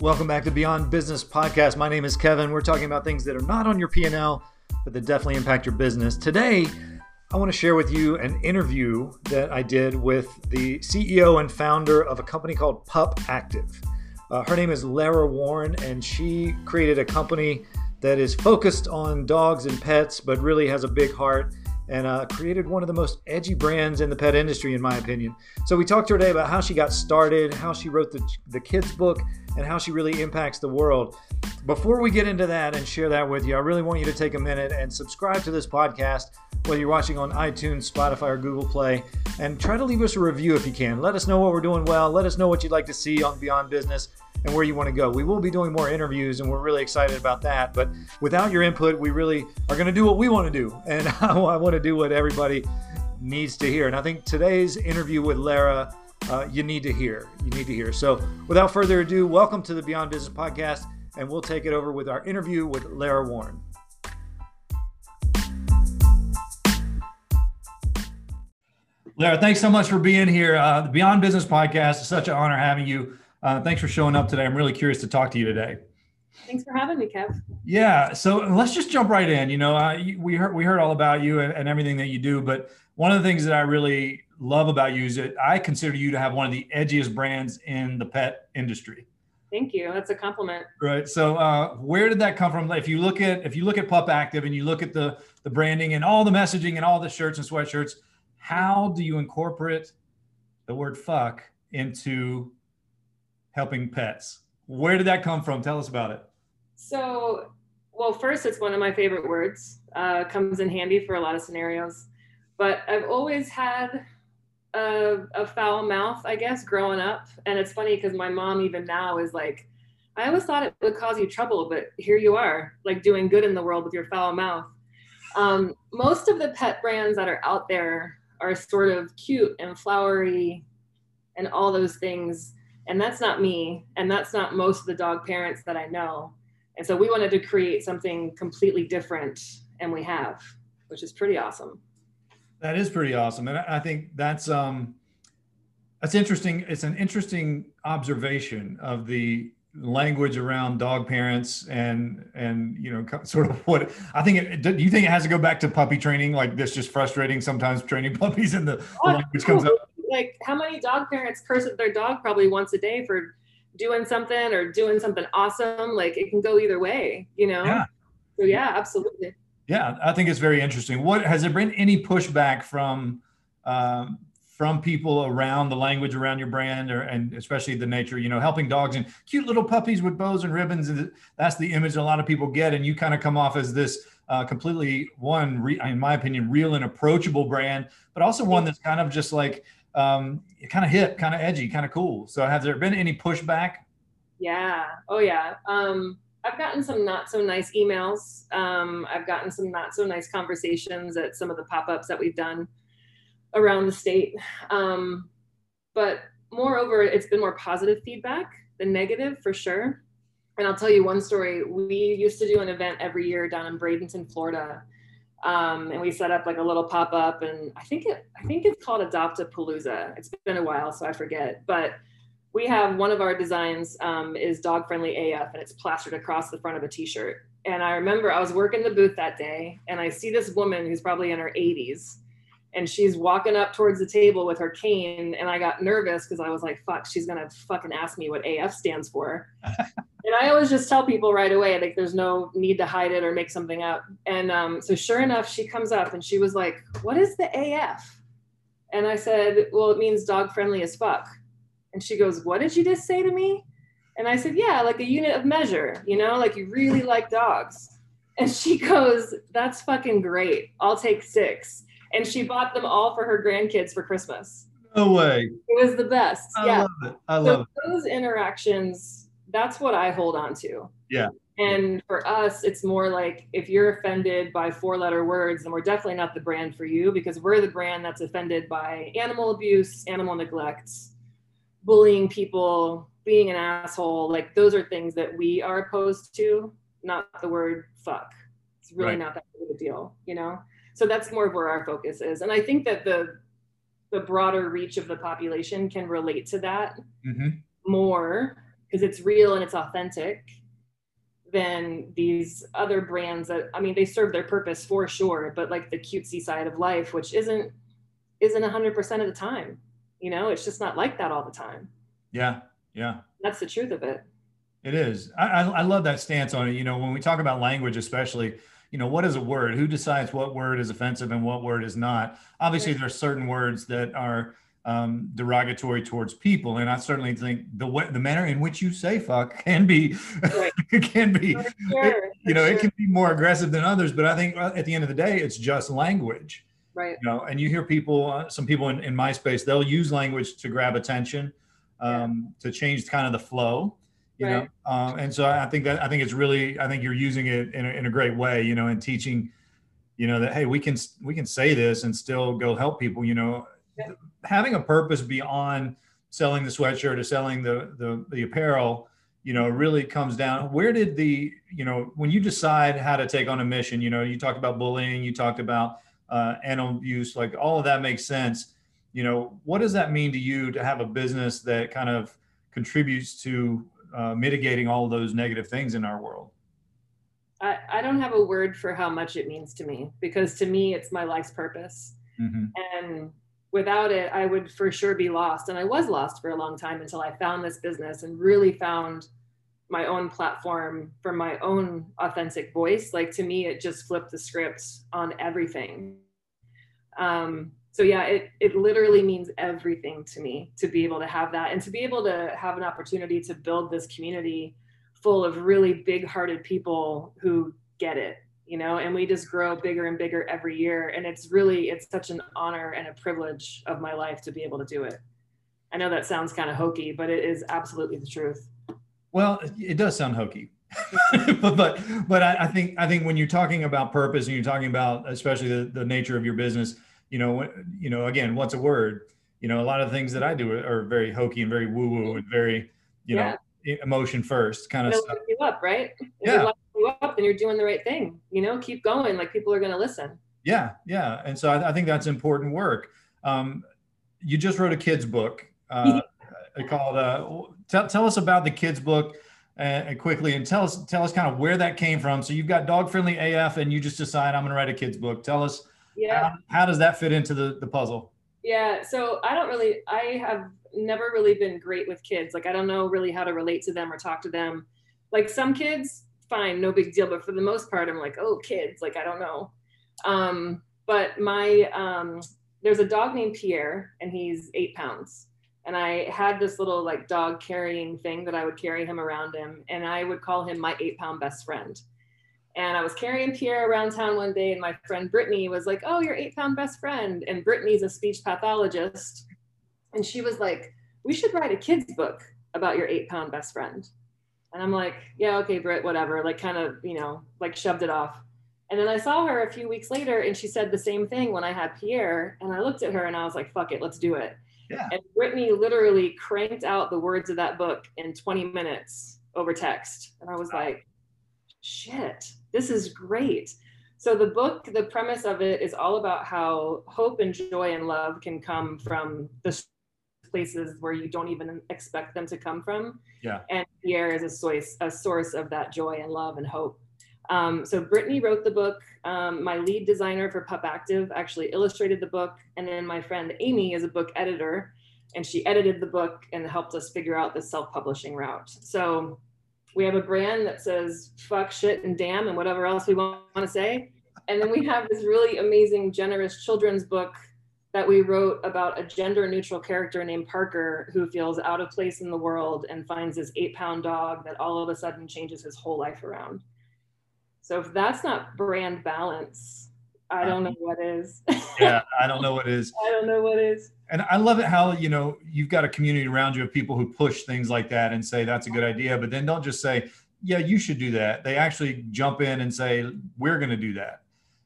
Welcome back to Beyond Business Podcast. My name is Kevin. We're talking about things that are not on your P&L, but that definitely impact your business. Today, I want to share with you an interview that I did with the CEO and founder of a company called Pup Active. Uh, her name is Lara Warn, and she created a company that is focused on dogs and pets, but really has a big heart and uh, created one of the most edgy brands in the pet industry, in my opinion. So we talked to her today about how she got started, how she wrote the, the kids' book, and how she really impacts the world. Before we get into that and share that with you, I really want you to take a minute and subscribe to this podcast, whether you're watching on iTunes, Spotify, or Google Play, and try to leave us a review if you can. Let us know what we're doing well. Let us know what you'd like to see on Beyond Business and where you want to go. We will be doing more interviews, and we're really excited about that. But without your input, we really are going to do what we want to do, and I want to do what everybody needs to hear. And I think today's interview with Lara, uh, you need to hear. You need to hear. So, without further ado, welcome to the Beyond Business podcast, and we'll take it over with our interview with Lara Warn. Lara, thanks so much for being here. Uh, the Beyond Business podcast is such an honor having you. Uh, thanks for showing up today. I'm really curious to talk to you today. Thanks for having me, Kev. Yeah, so let's just jump right in. You know, uh, we heard we heard all about you and, and, everything that you do, but one of the things that I really love about you is that I consider you to have one of the edgiest brands in the pet industry. Thank you. That's a compliment. Right. So, uh, where did that come from? If you look at if you look at Pup Active and you look at the the branding and all the messaging and all the shirts and sweatshirts, how do you incorporate the word "fuck" into helping pets. Where did that come from? Tell us about it. So, well, first, it's one of my favorite words. Uh, comes in handy for a lot of scenarios. But I've always had a, a foul mouth, I guess, growing up. And it's funny because my mom, even now, is like, I always thought it would cause you trouble, but here you are, like doing good in the world with your foul mouth. Um, most of the pet brands that are out there are sort of cute and flowery and all those things and that's not me and that's not most of the dog parents that i know. And so we wanted to create something completely different and we have which is pretty awesome. That is pretty awesome and i think that's um that's interesting it's an interesting observation of the language around dog parents and and you know sort of what i think it, do you think it has to go back to puppy training? Like this just frustrating sometimes training puppies and the, the oh, language comes up like how many dog parents curse at their dog probably once a day for doing something or doing something awesome? Like it can go either way you know? Yeah. so yeah absolutely. Yeah i think it's very interesting. What has there been any pushback from um, from people around the language around your brand or and especially the nature you know helping dogs and cute little puppies with bows and ribbons? And that's the image a lot of people get and you kind of come off as this uh, completely one re, in my opinion real and approachable brand but also one that's kind of just like um, kind of hip, kind of edgy, kind of cool. So has there been any pushback? Yeah. Oh yeah. Um, I've gotten some not so nice emails. Um, I've gotten some not so nice conversations at some of the pop-ups that we've done around the state. Um, but moreover, it's been more positive feedback than negative for sure. And I'll tell you one story. We used to do an event every year down in Bradenton, Florida um, and we set up like a little pop up, and I think it I think it's called Adopt-A-Palooza. It's been a while, so I forget. But we have one of our designs um, is dog friendly AF, and it's plastered across the front of a T-shirt. And I remember I was working the booth that day, and I see this woman who's probably in her 80s, and she's walking up towards the table with her cane, and I got nervous because I was like, "Fuck, she's gonna fucking ask me what AF stands for." and I always just tell people right away, like there's no need to hide it or make something up. And um, so sure enough, she comes up and she was like, "What is the AF?" And I said, "Well, it means dog friendly as fuck." And she goes, "What did you just say to me?" And I said, "Yeah, like a unit of measure, you know, like you really like dogs." And she goes, "That's fucking great. I'll take six. And she bought them all for her grandkids for Christmas. No way. It was the best. I yeah. love it. I love so it. Those interactions that's what I hold on to. Yeah. And for us, it's more like if you're offended by four letter words, then we're definitely not the brand for you because we're the brand that's offended by animal abuse, animal neglect, bullying people, being an asshole. Like those are things that we are opposed to, not the word fuck. It's really right. not that big of a deal, you know? So that's more of where our focus is. And I think that the the broader reach of the population can relate to that mm-hmm. more because it's real and it's authentic than these other brands that I mean they serve their purpose for sure, but like the cutesy side of life, which isn't isn't hundred percent of the time. You know, it's just not like that all the time. Yeah, yeah. That's the truth of it. It is. I, I, I love that stance on it. You know, when we talk about language, especially, you know, what is a word? Who decides what word is offensive and what word is not? Obviously, there are certain words that are um, derogatory towards people, and I certainly think the way, the manner in which you say "fuck" can be right. can be, sure. you know, sure. it can be more aggressive than others. But I think uh, at the end of the day, it's just language. Right. You know, and you hear people, uh, some people in, in my space, they'll use language to grab attention, um, yeah. to change kind of the flow you right. know um, and so i think that i think it's really i think you're using it in a, in a great way you know and teaching you know that hey we can we can say this and still go help people you know yeah. having a purpose beyond selling the sweatshirt or selling the the, the apparel you know really comes down where did the you know when you decide how to take on a mission you know you talked about bullying you talked about uh, animal abuse like all of that makes sense you know what does that mean to you to have a business that kind of contributes to uh, mitigating all those negative things in our world? I, I don't have a word for how much it means to me because to me it's my life's purpose. Mm-hmm. And without it, I would for sure be lost. And I was lost for a long time until I found this business and really found my own platform for my own authentic voice. Like to me, it just flipped the script on everything. Um, so yeah it, it literally means everything to me to be able to have that and to be able to have an opportunity to build this community full of really big hearted people who get it you know and we just grow bigger and bigger every year. And it's really it's such an honor and a privilege of my life to be able to do it. I know that sounds kind of hokey but it is absolutely the truth. Well it does sound hokey. But but, but I, I, think i think when you're talking about purpose and you're talking about especially the, the nature of your business you know, you know, again, what's a word? You know, a lot of things that I do are very hokey and very woo woo and very, you yeah. know, emotion first kind of stuff. You up, right? If yeah. you up, then you're doing the right thing. You know, keep going. Like people are going to listen. Yeah, yeah, and so I, I think that's important work. Um, you just wrote a kids book uh, called. Uh, tell tell us about the kids book. Uh, quickly and tell us tell us kind of where that came from. So you've got dog friendly AF, and you just decide I'm going to write a kids book. Tell us yeah. How, how does that fit into the, the puzzle? Yeah so i don't really i have never really been great with kids. Like i don't know really how to relate to them or talk to them. Like some kids fine no big deal but for the most part i'm like oh kids like i don't know. Um but my um there's a dog named pierre and he's eight pounds. And i had this little like dog carrying thing that i would carry him around him and i would call him my eight pound best friend and I was carrying Pierre around town one day, and my friend Brittany was like, Oh, your eight pound best friend. And Brittany's a speech pathologist. And she was like, We should write a kid's book about your eight pound best friend. And I'm like, Yeah, okay, Britt, whatever. Like, kind of, you know, like shoved it off. And then I saw her a few weeks later, and she said the same thing when I had Pierre. And I looked at her and I was like, Fuck it, let's do it. Yeah. And Brittany literally cranked out the words of that book in 20 minutes over text. And I was like, shit, this is great. So the book, the premise of it is all about how hope and joy and love can come from the places where you don't even expect them to come from. Yeah. And Pierre is a source, a source of that joy and love and hope. Um, so Brittany wrote the book. Um, my lead designer for Pup Active actually illustrated the book, and then my friend Amy is a book editor, and she edited the book and helped us figure out the self-publishing route. So we have a brand that says fuck shit and damn and whatever else we want to say and then we have this really amazing generous children's book that we wrote about a gender neutral character named parker who feels out of place in the world and finds this eight pound dog that all of a sudden changes his whole life around so if that's not brand balance I don't know what is. yeah, I don't know what is. I don't know what is. And I love it how, you know, you've got a community around you of people who push things like that and say that's a good idea, but then don't just say, yeah, you should do that. They actually jump in and say, we're going to do that.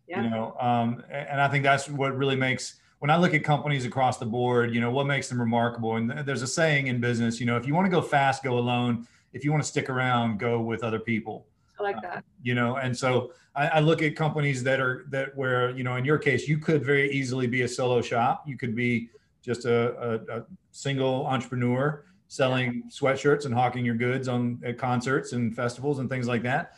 Yeah. You know, um, and I think that's what really makes when I look at companies across the board, you know, what makes them remarkable. And there's a saying in business, you know, if you want to go fast, go alone. If you want to stick around, go with other people. I like that. Uh, you know, and so I, I, look at companies that are that where you know, in your case, you could very easily be a solo shop. You could be just a, a, a single entrepreneur, selling sweatshirts and hawking your goods on at concerts and festivals and things like that.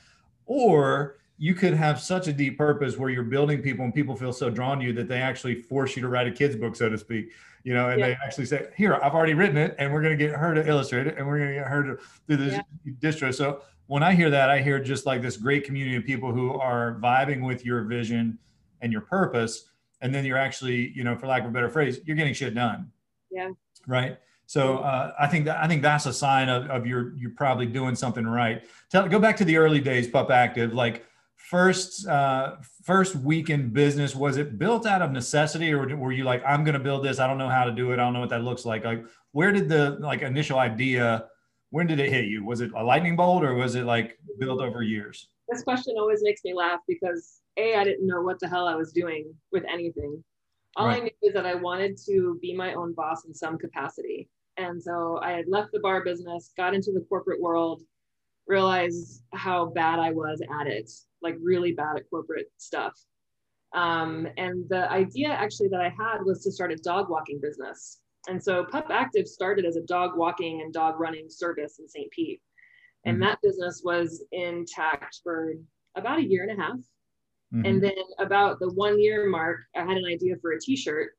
Or you could have such a deep purpose where you're building people and people feel so drawn to you that they actually force you to write a kid's book, so to speak. You know, and yeah. they actually say, "Here, I've already written it, and we're going to get her to illustrate it, and we're going to get her to do this yeah. distro." So when I hear that, I hear just like this great community of people who are vibing with your vision and your purpose, and then you're actually, you know, for lack of a better phrase, you're getting shit done. Yeah. Right. So uh, I think that I think that's a sign of, of your you're probably doing something right. Tell go back to the early days, Pup Active. Like first uh, first week in business, was it built out of necessity, or were you like, I'm going to build this? I don't know how to do it. I don't know what that looks like. Like where did the like initial idea? When did it hit you? Was it a lightning bolt, or was it like built over years? This question always makes me laugh because a I didn't know what the hell I was doing with anything. All right. I knew is that I wanted to be my own boss in some capacity. And so I had left the bar business, got into the corporate world, realized how bad I was at it, like really bad at corporate stuff. Um, and the idea actually that I had was to start a dog walking business. And so Pup Active started as a dog walking and dog running service in St. Pete. And mm-hmm. that business was intact for about a year and a half. Mm-hmm. And then about the one year mark, I had an idea for a t shirt.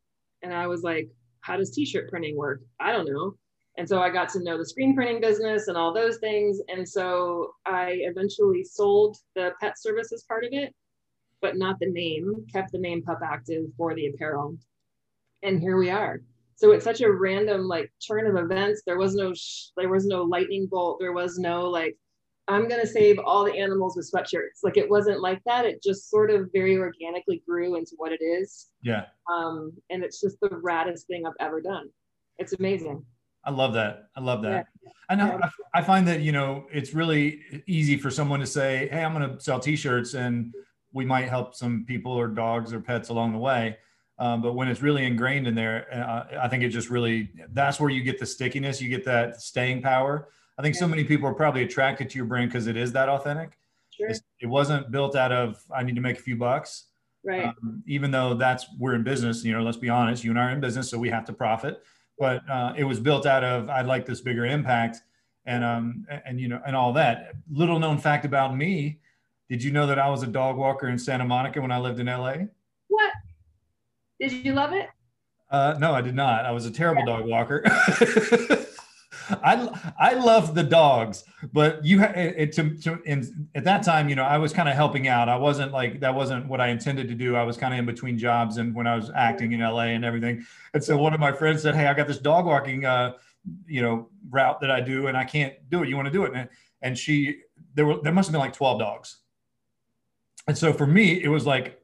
And I was like, how does t-shirt printing work? I don't know. And so I got to know the screen printing business and all those things. And so I eventually sold the pet services part of it, but not the name, kept the name Pup Active for the apparel. And here we are. So it's such a random like turn of events. There was no sh- there was no lightning bolt. There was no like I'm going to save all the animals with sweatshirts. Like it wasn't like that. It just sort of very organically grew into what it is. Yeah. Um, and it's just the raddest thing I've ever done. It's amazing. I love that. I love that. Yeah. And. I, I, find that, you know, it's really easy for someone to say, Hey, I'm going to sell t-shirts and we might help some people or dogs or pets along the way. Um, but when it's really ingrained in there, uh, I think it just really, that's where you get the stickiness, you get that staying power I think yeah. so many people are probably attracted to your brand because it is that authentic. Sure. it wasn't built out of I need to make a few bucks. Right. Um, even though that's we're in business, you know, let's be honest, you and I are in business, so we have to profit. But uh, it was built out of I'd like this bigger impact, and um and you know and all that. Little known fact about me, did you know that I was a dog walker in Santa Monica when I lived in LA? Did you love it? Uh, no, I did not. I was a terrible yeah. dog walker. I I love the dogs, but you it, to, to in, at that time, you know, I was kind of helping out. I wasn't like that wasn't what I intended to do. I was kind of in between jobs and when I was acting in LA and everything. And so one of my friends said, "Hey, I got this dog walking, uh, you know, route that I do, and I can't do it. You want to do it?" And, and she there were there must have been like twelve dogs. And so for me, it was like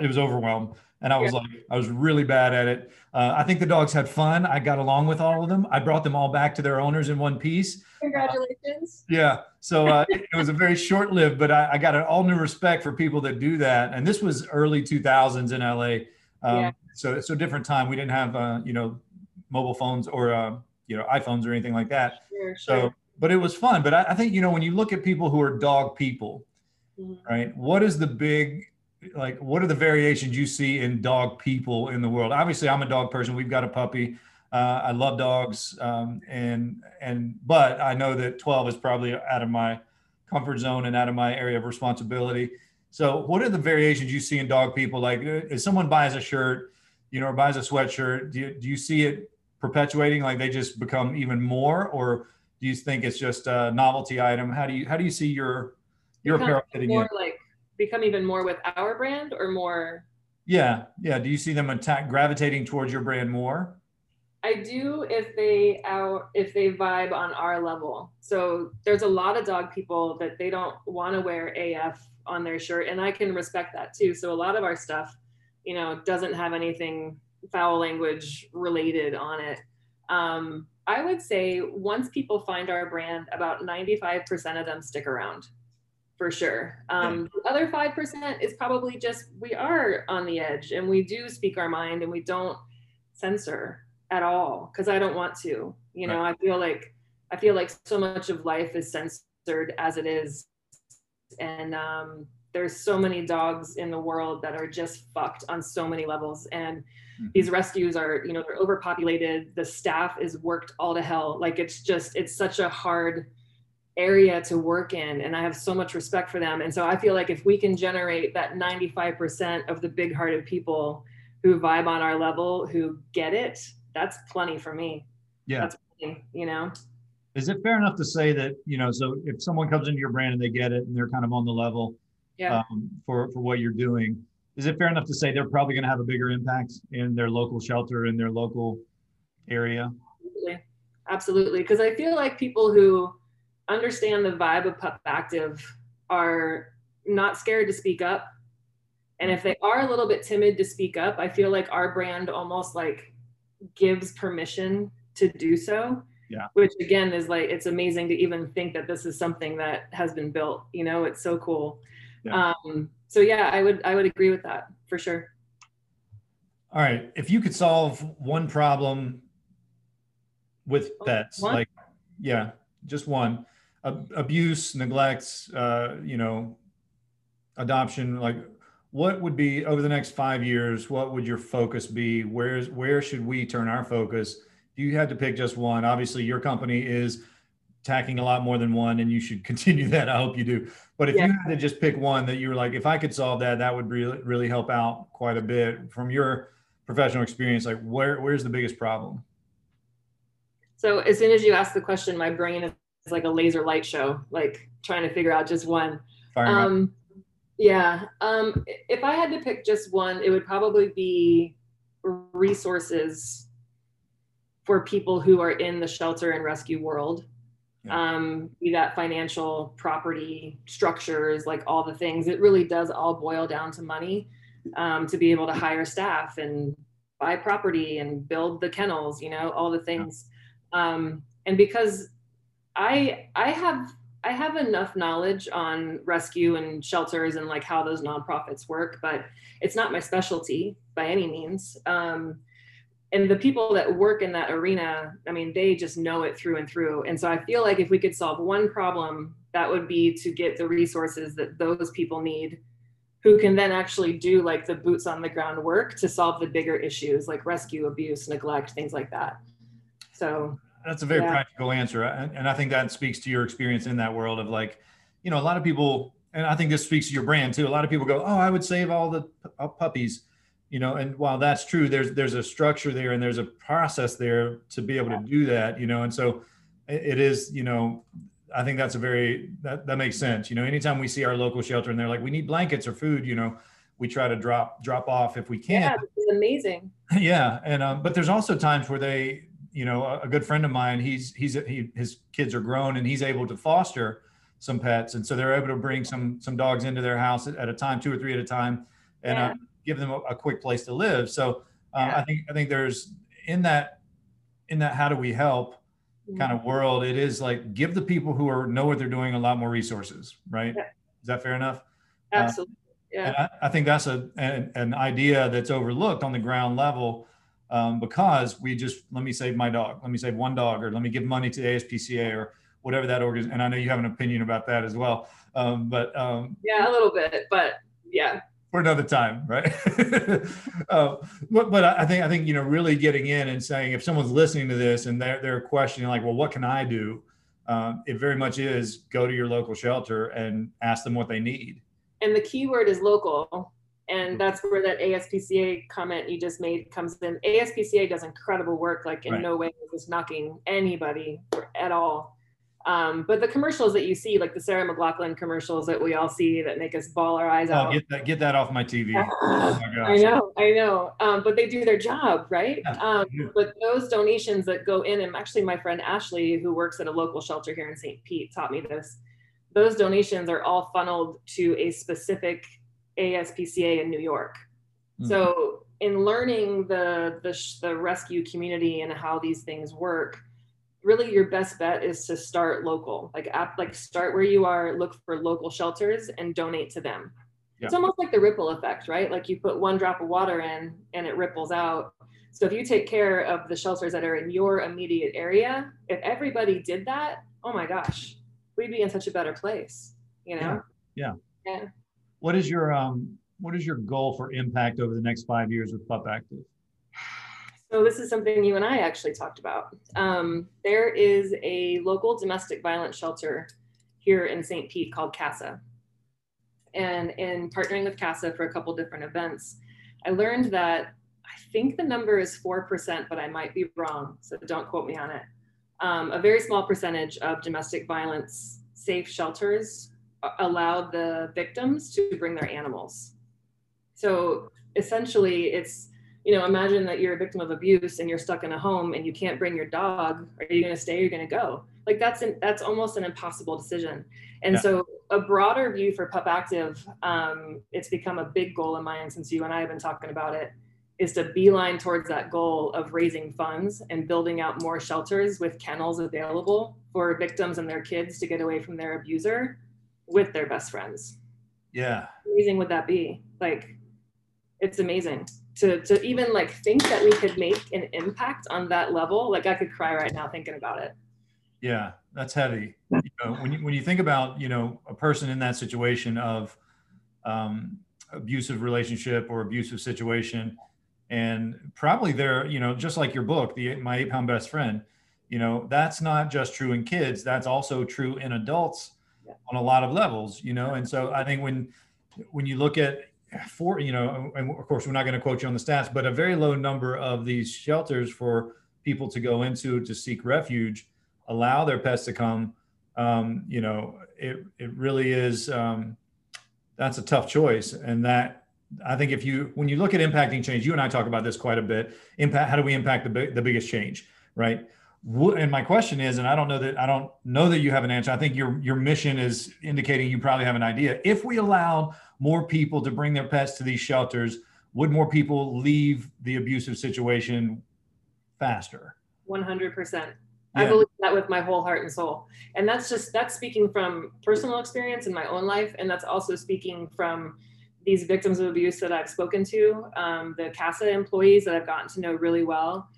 it was overwhelmed and I was yeah. like, I was really bad at it. Uh, I think the dogs had fun. I got along with all of them. I brought them all back to their owners in one piece. Congratulations. Uh, yeah. So uh, it was a very short lived, but I, I, got an all new respect for people that do that. And this was early 2000s in LA. Um, yeah. So it's a different time. We didn't have, uh, you know, mobile phones or, uh, you know, iPhones or anything like that. Sure, so, but it was fun. But I, I, think, you know, when you look at people who are dog people, mm-hmm. right, what is the big like what are the variations you see in dog people in the world? Obviously i'm a dog person. We've got a puppy. Uh, i love dogs. Um, and and but i know that 12 is probably out of my comfort zone and out of my area of responsibility. So what are the variations you see in dog people? Like uh, if someone buys a shirt you know or buys a sweatshirt do you, do you see it perpetuating? Like they just become even more? Or do you think it's just a novelty item? How do you how do you see your your apparel fitting in? like become even more with our brand or more? Yeah yeah. Do you see them attack gravitating towards your brand more? I do if they out if they vibe on our level. So there's a lot of dog people that they don't want to wear af on their shirt and i can respect that too. So a lot of our stuff you know doesn't have anything foul language related on it. Um, i would say once people find our brand about 95% of them stick around for sure. Um, the other 5% is probably just we are on the edge and we do speak our mind and we don't censor at all because I don't want to. You know, right. I feel like I feel like so much of life is censored as it is. And um, there's so many dogs in the world that are just fucked on so many levels and Mm-hmm. these rescues are you know they're overpopulated the staff is worked all to hell like it's just it's such a hard area to work in and i have so much respect for them. And so i feel like if we can generate that 95% of the big hearted people who vibe on our level who get it that's plenty for me. Yeah. that's plenty, you know? Is it fair enough to say that, you know, so if someone comes into your brand and they get it and they're kind of on the level yeah. um, for, for what you're doing, is it fair enough to say they're probably going to have a bigger impact in their local shelter, in their local area? absolutely. Absolutely. Because i feel like people who understand the vibe of pup active are not scared to speak up and if they are a little bit timid to speak up i feel like our brand almost like gives permission to do so Yeah. which again is like it's amazing to even think that this is something that has been built you know it's so cool Yeah. um so yeah i would i would agree with that for sure All right. If you could solve one problem with Oh, pets, one? like, yeah, just one Ab- abuse, neglect, uh, you know, adoption, like, what would be over the next five years? What would your focus be? Where's where should we turn our focus? If you had to pick just one, obviously your company is tacking a lot more than one, and you should continue that. I hope you do. But if Yeah. you had to just pick one that you were like, if I could solve that, that would really really help out quite a bit from your professional experience. Like, where where's the biggest problem? So as soon as you ask the question, my brain is like a laser light show, like trying to figure out just one. Um, yeah. Um, if I had to pick just one, it would probably be resources for people who are in the shelter and rescue world. Yeah. Um, be that financial, property, structures, like all the things. It really does all boil down to money um, to be able to hire staff and buy property and build the kennels, you know, all the things. Um, and because I I have I have enough knowledge on rescue and shelters and like how those nonprofits work, but it's not my specialty by any means. Um, and the people that work in that arena, I mean, they just know it through and through. And so I feel like if we could solve one problem, that would be to get the resources that those people need, who can then actually do like the boots on the ground work to solve the bigger issues like rescue, abuse, neglect, things like that. So That's a very Yeah. practical answer. And, and I think that speaks to your experience in that world of like, you know, a lot of people, and I think this speaks to your brand too. A lot of people go, Oh, I would save all the uh, puppies, you know, and while that's true, there's, there's a structure there and there's a process there to be able to do that, you know? And so it, it is, you know, I think that's a very, that, that makes sense. You know, anytime we see our local shelter and they're like, we need blankets or food, you know, we try to drop, drop off if we can. yeah, is amazing. yeah and um, but there's also times where they you know a, a good friend of mine he's he's he, his kids are grown and he's able to foster some pets and so they're able to bring some some dogs into their house at, a time two or three at a time and Yeah. uh, give them a, a quick place to live so um, Yeah. i think i think there's in that in that how do we help kind of world it is like give the people who are know what they're doing a lot more resources right Yeah. is that fair enough Absolutely. Yeah. and I, I think that's a an, an idea that's overlooked on the ground level um, because we just let me save my dog, let me save one dog, or let me give money to ASPCA or whatever that organ. And I know you have an opinion about that as well, um, but um, Yeah, a little bit, but yeah. for another time, right? uh, but but I think I think you know really getting in and saying if someone's listening to this and they're they're questioning like, well, what can I do? Um, it very much is go to your local shelter and ask them what they need. And the key word is local. And that's where that ASPCA comment you just made comes in. ASPCA does incredible work, like in Right. no way is this knocking anybody at all. Um, but the commercials that you see, like the Sarah McLachlan commercials that we all see that make us ball our eyes Oh, out. get that get that off my TV. Oh my. I know, I know. Um, but they do their job, right? Yeah, Um, but those donations that go in, and actually, my friend Ashley, who works at a local shelter here in St. Pete, taught me this. Those donations are all funneled to a specific ASPCA in New York. Mhm. So, in learning the, the the rescue community and how these things work, really your best bet is to start local. Like, app, like start where you are, look for local shelters, and donate to them it's almost like the ripple effect, right? Like you put one drop of water in and it ripples out. So if you take care of the shelters that are in your immediate area, if everybody did that, oh my gosh, we'd be in such a better place, you know? Yeah. Yeah. What is your um, what is your goal for impact over the next five years with Pup Active? So this is something you and I actually talked about. Um, there is a local domestic violence shelter here in St. Pete called CASA. And in partnering with CASA for a couple different events, I learned that I think the number is 4%, but I might be wrong. So don't quote me on it. Um, a very small percentage of domestic violence safe shelters allow the victims to bring their animals. So essentially, it's you know, imagine that you're a victim of abuse and you're stuck in a home and you can't bring your dog. Are you going to stay? Or are you going to go? Like that's an, that's almost an impossible decision. And yeah. so, a broader view for Pup Active, um, it's become a big goal of mine since you and I have been talking about it. Is to beeline towards that goal of raising funds and building out more shelters with kennels available for victims and their kids to get away from their abuser with their best friends. Yeah. How amazing would that be? Like, it's amazing to to even like think that we could make an impact on that level like i could cry right now thinking about it yeah that's heavy you know, when you when you think about you know a person in that situation of um, abusive relationship or abusive situation and probably they're you know just like your book the my eight pound best friend you know that's not just true in kids that's also true in adults. On a lot of levels you know and so i think when when you look at for you know and of course we're not going to quote you on the stats but a very low number of these shelters for people to go into to seek refuge allow their pets to come. Um, you know it, it really is um, that's a tough choice. And that i think if you when you look at impacting change you and i talk about this quite a bit impact how do we impact the, the biggest change right and my question is and i don't know that i don't know that you have an answer i think your your mission is indicating you probably have an idea if we allowed more people to bring their pets to these shelters, would more people leave the abusive situation faster? 100%. Yeah. I believe that with my whole heart and soul. And that's just, that's speaking from personal experience in my own life. And that's also speaking from these victims of abuse that I've spoken to, um, the CASA employees that I've gotten to know really well.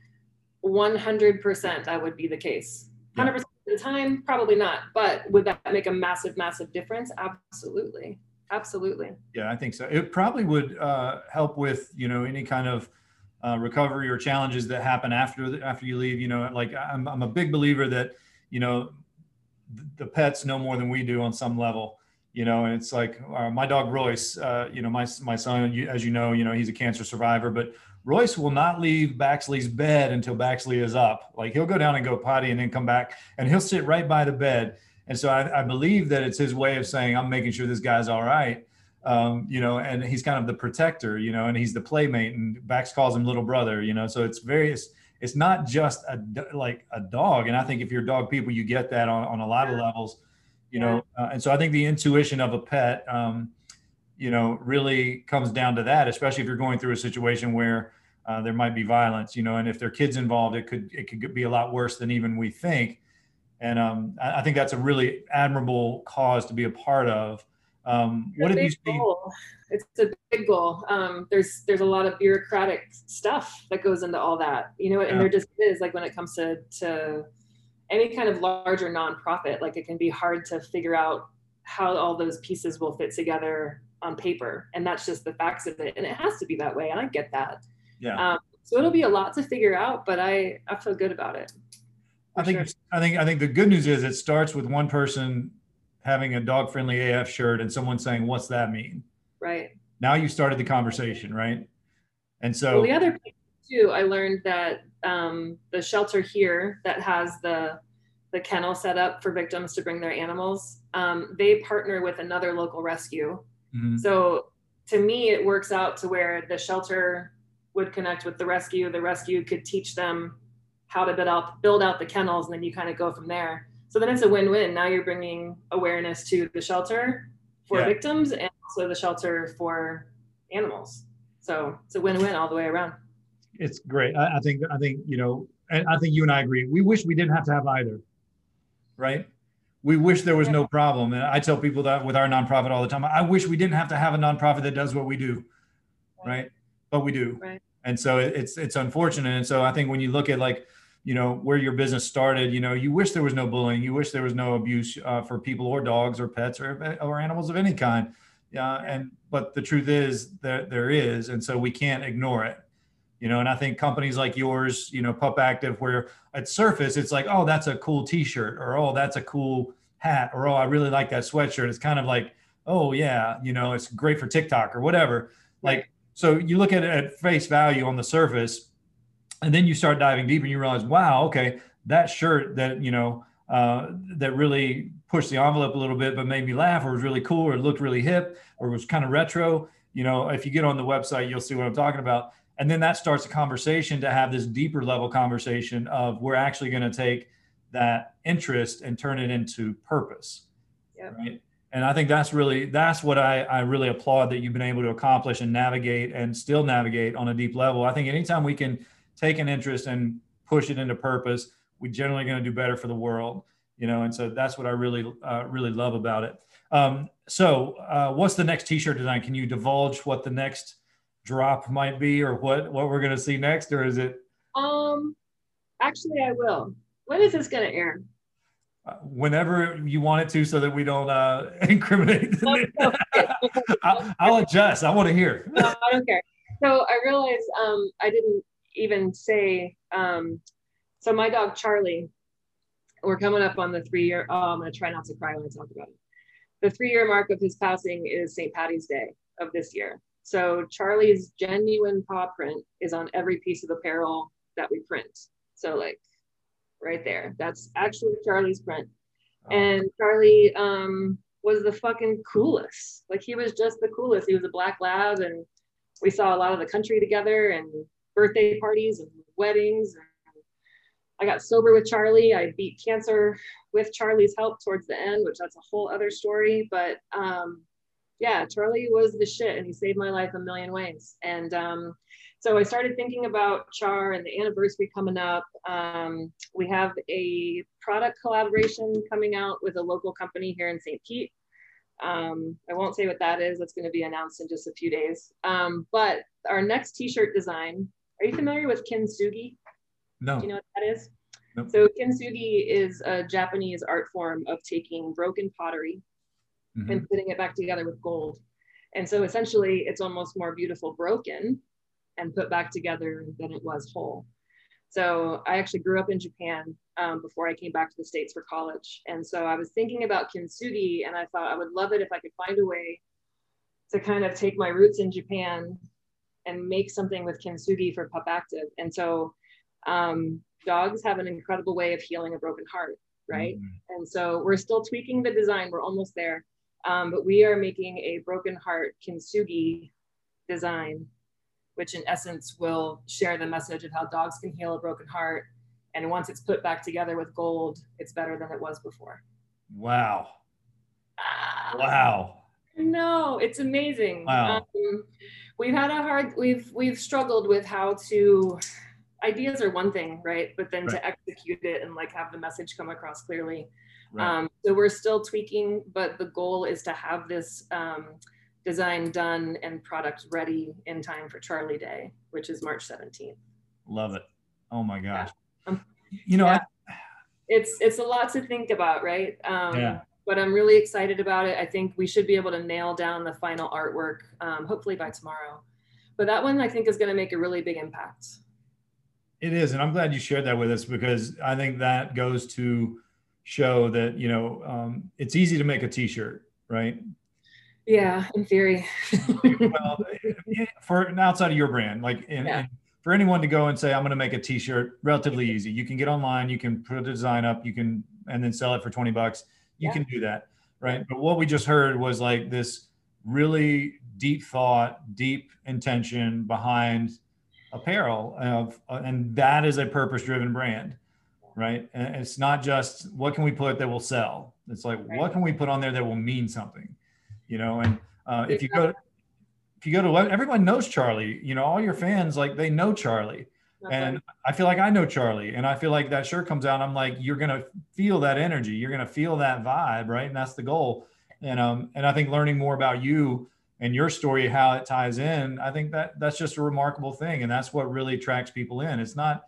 100% that would be the case. 100% yeah. of the time, probably not. But would that make a massive, massive difference? Absolutely. Absolutely. Yeah, I think so. It probably would uh, help with you know any kind of uh, recovery or challenges that happen after the, after you leave. You know, like I'm I'm a big believer that you know the pets know more than we do on some level. You know, and it's like uh, my dog Royce. Uh, you know, my my son, as you know, you know he's a cancer survivor, but Royce will not leave Baxley's bed until Baxley is up. Like he'll go down and go potty and then come back, and he'll sit right by the bed and so I, I, believe that it's his way of saying, I'm making sure this guy's all right. Um, you know, and he's kind of the protector, you know, and he's the playmate and Bax calls him little brother, you know, so it's very, it's, it's not just a, like a dog. And I think if you're dog people, you get that on, on a lot of levels, you know? Uh, and so I think the intuition of a pet, um, you know, really comes down to that, especially if you're going through a situation where uh, there might be violence, you know, and if there are kids involved, it could, it could be a lot worse than even we think and um, I, I, think that's a really admirable cause to be a part of. Um, what have you seen? Goal. It's a big goal. Um, there's there's a lot of bureaucratic stuff that goes into all that, you know, and yeah. there just is like when it comes to to any kind of larger nonprofit, like it can be hard to figure out how all those pieces will fit together on paper, and that's just the facts of it, and it has to be that way, and I get that. Yeah. Um, so it'll be a lot to figure out, but I I feel good about it. I think sure. I think I think the good news is it starts with one person having a dog friendly AF shirt and someone saying, "What's that mean?" Right. Now you started the conversation, right? And so well, the other too, I learned that um, the shelter here that has the the kennel set up for victims to bring their animals, um, they partner with another local rescue. Mm-hmm. So to me, it works out to where the shelter would connect with the rescue. The rescue could teach them how to build out build out the kennels, and then you kind of go from there. So then it's a win-win. Now you're bringing awareness to the shelter for yeah. victims and also the shelter for animals. So it's a win-win all the way around. It's great. I, I think I think you know, and I think you and I agree. We wish we didn't have to have either, right? We wish there was no problem. And I tell people that with our nonprofit all the time. I wish we didn't have to have a nonprofit that does what we do, right? But we do, right. and so it's it's unfortunate. And so I think when you look at like you know where your business started you know you wish there was no bullying you wish there was no abuse uh, for people or dogs or pets or, or animals of any kind Yeah, and but the truth is that there is, and so we can't ignore it. You know, and I think companies like yours, you know, Pup Active, where at surface it's like, oh, that's a cool T-shirt, or oh, that's a cool hat, or oh, I really like that sweatshirt. It's kind of like, oh yeah, you know, it's great for TikTok or whatever. Like, so you look at it at face value on the surface, and then you start diving deep, and you realize, wow, okay, that shirt that you know uh, that really pushed the envelope a little bit, but made me laugh, or was really cool, or looked really hip, or was kind of retro. You know, if you get on the website, you'll see what I'm talking about. And then that starts a conversation to have this deeper level conversation of we're actually going to take that interest and turn it into purpose. Yep. Right. And I think that's really that's what I, I really applaud that you've been able to accomplish and navigate and still navigate on a deep level. I think anytime we can take an interest and push it into purpose, we're generally going to do better for the world you know and so that's what i really uh, really love about it um, so uh, what's the next t-shirt design can you divulge what the next drop might be or what what we're going to see next or is it um actually i will when is this going to air uh, whenever you want it to so that we don't uh, incriminate I'll, I'll, adjust i want to hear no, i don't care so i realized um, i didn't even say um, so my dog Charlie, we're coming up on the three year. Oh, I'm gonna try not to cry when I talk about it. The three year mark of his passing is St. Patty's Day of this year. So Charlie's genuine paw print is on every piece of apparel that we print. So like right there, that's actually Charlie's print. Oh. And Charlie um, was the fucking coolest. Like he was just the coolest. He was a black lab, and we saw a lot of the country together, and birthday parties and weddings. I got sober with Charlie. I beat cancer with Charlie's help towards the end, which that's a whole other story. But um, yeah, Charlie was the shit and he saved my life a million ways. And um, so I started thinking about Char and the anniversary coming up. Um, we have a product collaboration coming out with a local company here in St. Pete. Um, I won't say what that is. That's going to be announced in just a few days. Um, but our next t-shirt design, are you familiar with kintsugi? No. Do you know what that is? Nope. So kintsugi is a Japanese art form of taking broken pottery mm-hmm. and putting it back together with gold. And so essentially it's almost more beautiful broken and put back together than it was whole. So I actually grew up in Japan um, before I came back to the States for college. And so I was thinking about kintsugi and I thought I would love it if I could find a way to kind of take my roots in Japan and make something with kintsugi for Pup Active. And so um, dogs have an incredible way of healing a broken heart, right? Mm-hmm. And so we're still tweaking the design. We're almost there. Um, but we are making a broken heart kintsugi design, which in essence will share the message of how dogs can heal a broken heart. And once it's put back together with gold, it's better than it was before. Wow. Ah, wow. No, it's amazing. Wow. Um, we've had a hard, we've, we've struggled with how to ideas are one thing, right? But then right. to execute it and like have the message come across clearly. Right. Um, so we're still tweaking, but the goal is to have this um, design done and product ready in time for Charlie Day, which is March 17th. Love it. Oh my gosh. Yeah. Um, you know, yeah. I, it's it's a lot to think about, right? Um, yeah. But I'm really excited about it. I think we should be able to nail down the final artwork, um, hopefully by tomorrow. But that one I think is going to make a really big impact. It is, and I'm glad you shared that with us because I think that goes to show that you know um, it's easy to make a T-shirt, right? Yeah, in theory. well, for outside of your brand, like in, yeah. for anyone to go and say I'm going to make a T-shirt, relatively easy. You can get online, you can put a design up, you can and then sell it for 20 bucks. You yeah. can do that, right? But what we just heard was like this really deep thought, deep intention behind apparel of, uh, and that is a purpose driven brand right? And it's not just what can we put that will sell? It's like right. what can we put on there that will mean something you know? And uh, if you go if you go to everyone knows charlie you know all your fans like they know charlie. Okay. and i feel like i know charlie and i feel like that shirt comes out i'm like you're gonna feel that energy you're gonna feel that vibe right? And that's the goal. And um and i think learning more about you and your story how it ties in i think that that's just a remarkable thing and that's what really attracts people in. It's not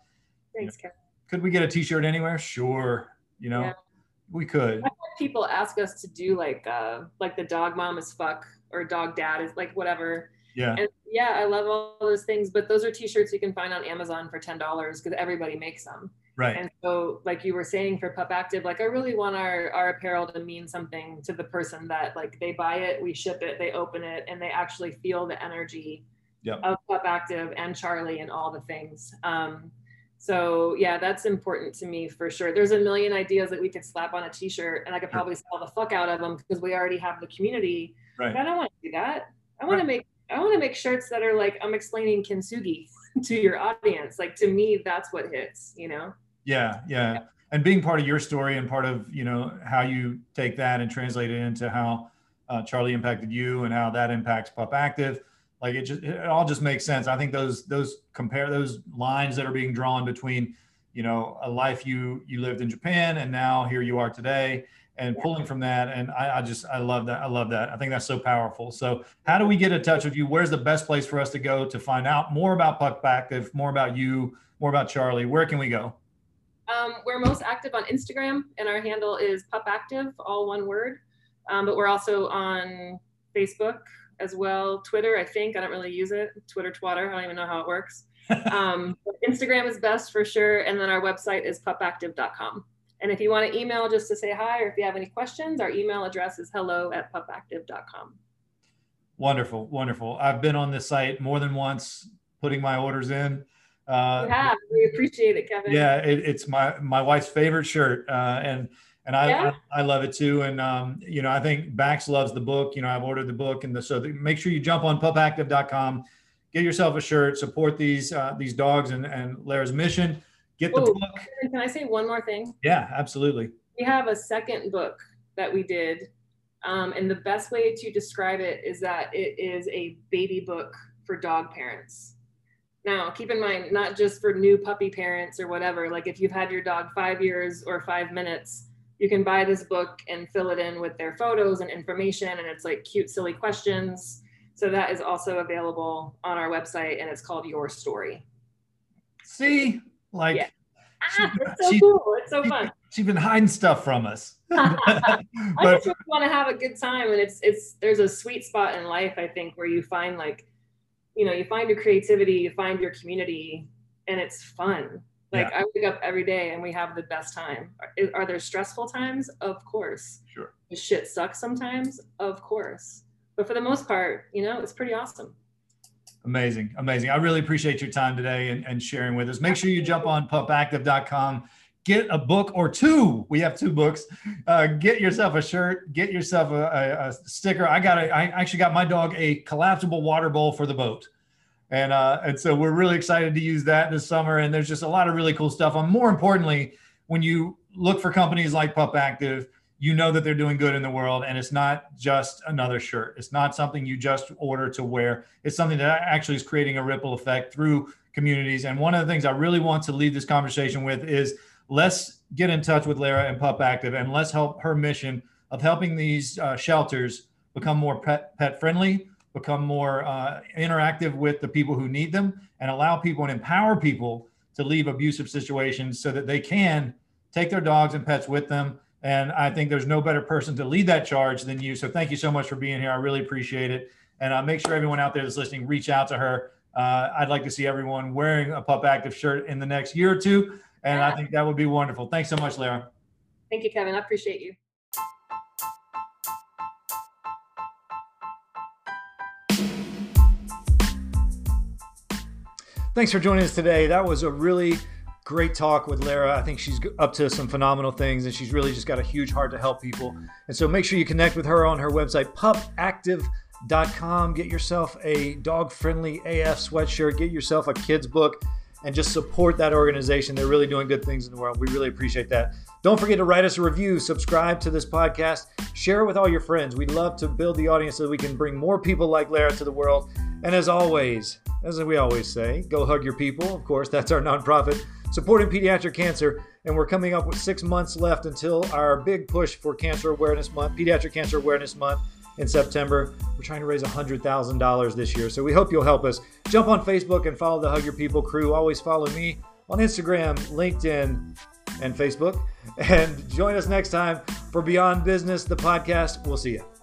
Thanks, you know, could we get a t-shirt anywhere sure you know yeah. we could people ask us to do like uh like the dog mom is fuck or dog dad is like whatever. Yeah. And yeah, I love all those things, but those are t-shirts you can find on Amazon for ten dollars because everybody makes them. Right. And so, like you were saying for Pup Active, like I really want our our apparel to mean something to the person that like they buy it, we ship it, they open it, and they actually feel the energy Yep. of Pup Active and Charlie and all the things. Um, so yeah, that's important to me for sure. There's a million ideas that we could slap on a T-shirt, and I could probably sell the fuck out of them because we already have the community. Right. But I don't want to do that. I want Right. to make I want to make shirts that are like I'm explaining kintsugi to your audience. Like to me, that's what hits. You know. Yeah, yeah. And being part of your story and part of, you know, how you take that and translate it into how uh, Charlie impacted you and how that impacts Pup Active. Like it just, it all just makes sense. I think those, those compare those lines that are being drawn between, you know, a life you, you lived in Japan and now here you are today and pulling from that. And I, I just, I love that. I love that. I think that's so powerful. So how do we get in touch with you? Where's the best place for us to go to find out more about Pup if more about you, more about Charlie? Where can we go? Um, we're most active on Instagram, and our handle is Pup Active, all one word. Um, but we're also on Facebook as well, Twitter. I think I don't really use it. Twitter, twatter. I don't even know how it works. um, Instagram is best for sure, and then our website is pupactive.com. And if you want to email just to say hi, or if you have any questions, our email address is hello at pupactive.com. Wonderful, wonderful. I've been on this site more than once, putting my orders in. Uh, You have. We appreciate it, Kevin. yeah, it, it's my my wife's favorite shirt, uh, and and I, Yeah. I I love it too. And um, you know, I think Bax loves the book. You know, I've ordered the book, and the, so the, make sure you jump on pupactive.com, get yourself a shirt, support these uh, these dogs and and Lara's mission. Get the Oh. book. Can I say one more thing? Yeah, absolutely. we have a second book that we did um, and the best way to describe it is that it is a baby book for dog parents now keep in mind not just for new puppy parents or whatever like if you've had your dog five years or five minutes you can buy this book and fill it in with their photos and information and it's like cute silly questions so that is also available on our website and it's called your story See, like Yeah. She- ah, it's so she- cool it's so fun she's been hiding stuff from us. I just really want to have a good time, and it's it's there's a sweet spot in life I think where you find like, you know, you find your creativity, you find your community, and it's fun. Like I wake up every day and we have the best time. Are, are there stressful times? Of course. Sure. Does shit sucks sometimes? Of course. But for the most part, you know, it's pretty awesome. Amazing, amazing. I really appreciate your time today and, and sharing with us. Make sure you jump on pupactive.com, get a book or two. We have two books. Uh, get yourself a shirt, get yourself a, a, a sticker. I got a, I actually got my dog a collapsible water bowl for the boat. And uh, and so we're really excited to use that this summer. And there's just a lot of really cool stuff. And more importantly, when you look for companies like Pup Active, you know that they're doing good in the world and it's not just another shirt it's not something you just order to wear it's something that actually is creating a ripple effect through communities and one of the things i really want to leave this conversation with is let's get in touch with lara and pup active and let's help her mission of helping these uh, shelters become more pet pet friendly become more uh, interactive with the people who need them and allow people and empower people to leave abusive situations so that they can take their dogs and pets with them and I think there's no better person to lead that charge than you. So thank you so much for being here. I really appreciate it. And uh, make sure everyone out there that's listening, reach out to her. Uh, I'd like to see everyone wearing a Pup Active shirt in the next year or two. And I think that would be wonderful. Thanks so much, Lara. Thank you, Kevin. I appreciate you. Thanks for joining us today. That was a really great talk with Lara. I think she's up to some phenomenal things and she's really just got a huge heart to help people. And so make sure you connect with her on her website, pupactive.com. Get yourself a dog friendly AF sweatshirt, get yourself a kid's book, and just support that organization. They're really doing good things in the world. We really appreciate that. Don't forget to write us a review, subscribe to this podcast, share it with all your friends. We'd love to build the audience so we can bring more people like Lara to the world. And as always, as we always say, go hug your people. Of course, that's our nonprofit supporting pediatric cancer. And we're coming up with six months left until our big push for Cancer Awareness Month, Pediatric Cancer Awareness Month in September. We're trying to raise $100,000 this year. So we hope you'll help us. Jump on Facebook and follow the Hug Your People crew. Always follow me on Instagram, LinkedIn, and Facebook. And join us next time for Beyond Business, the podcast. We'll see you.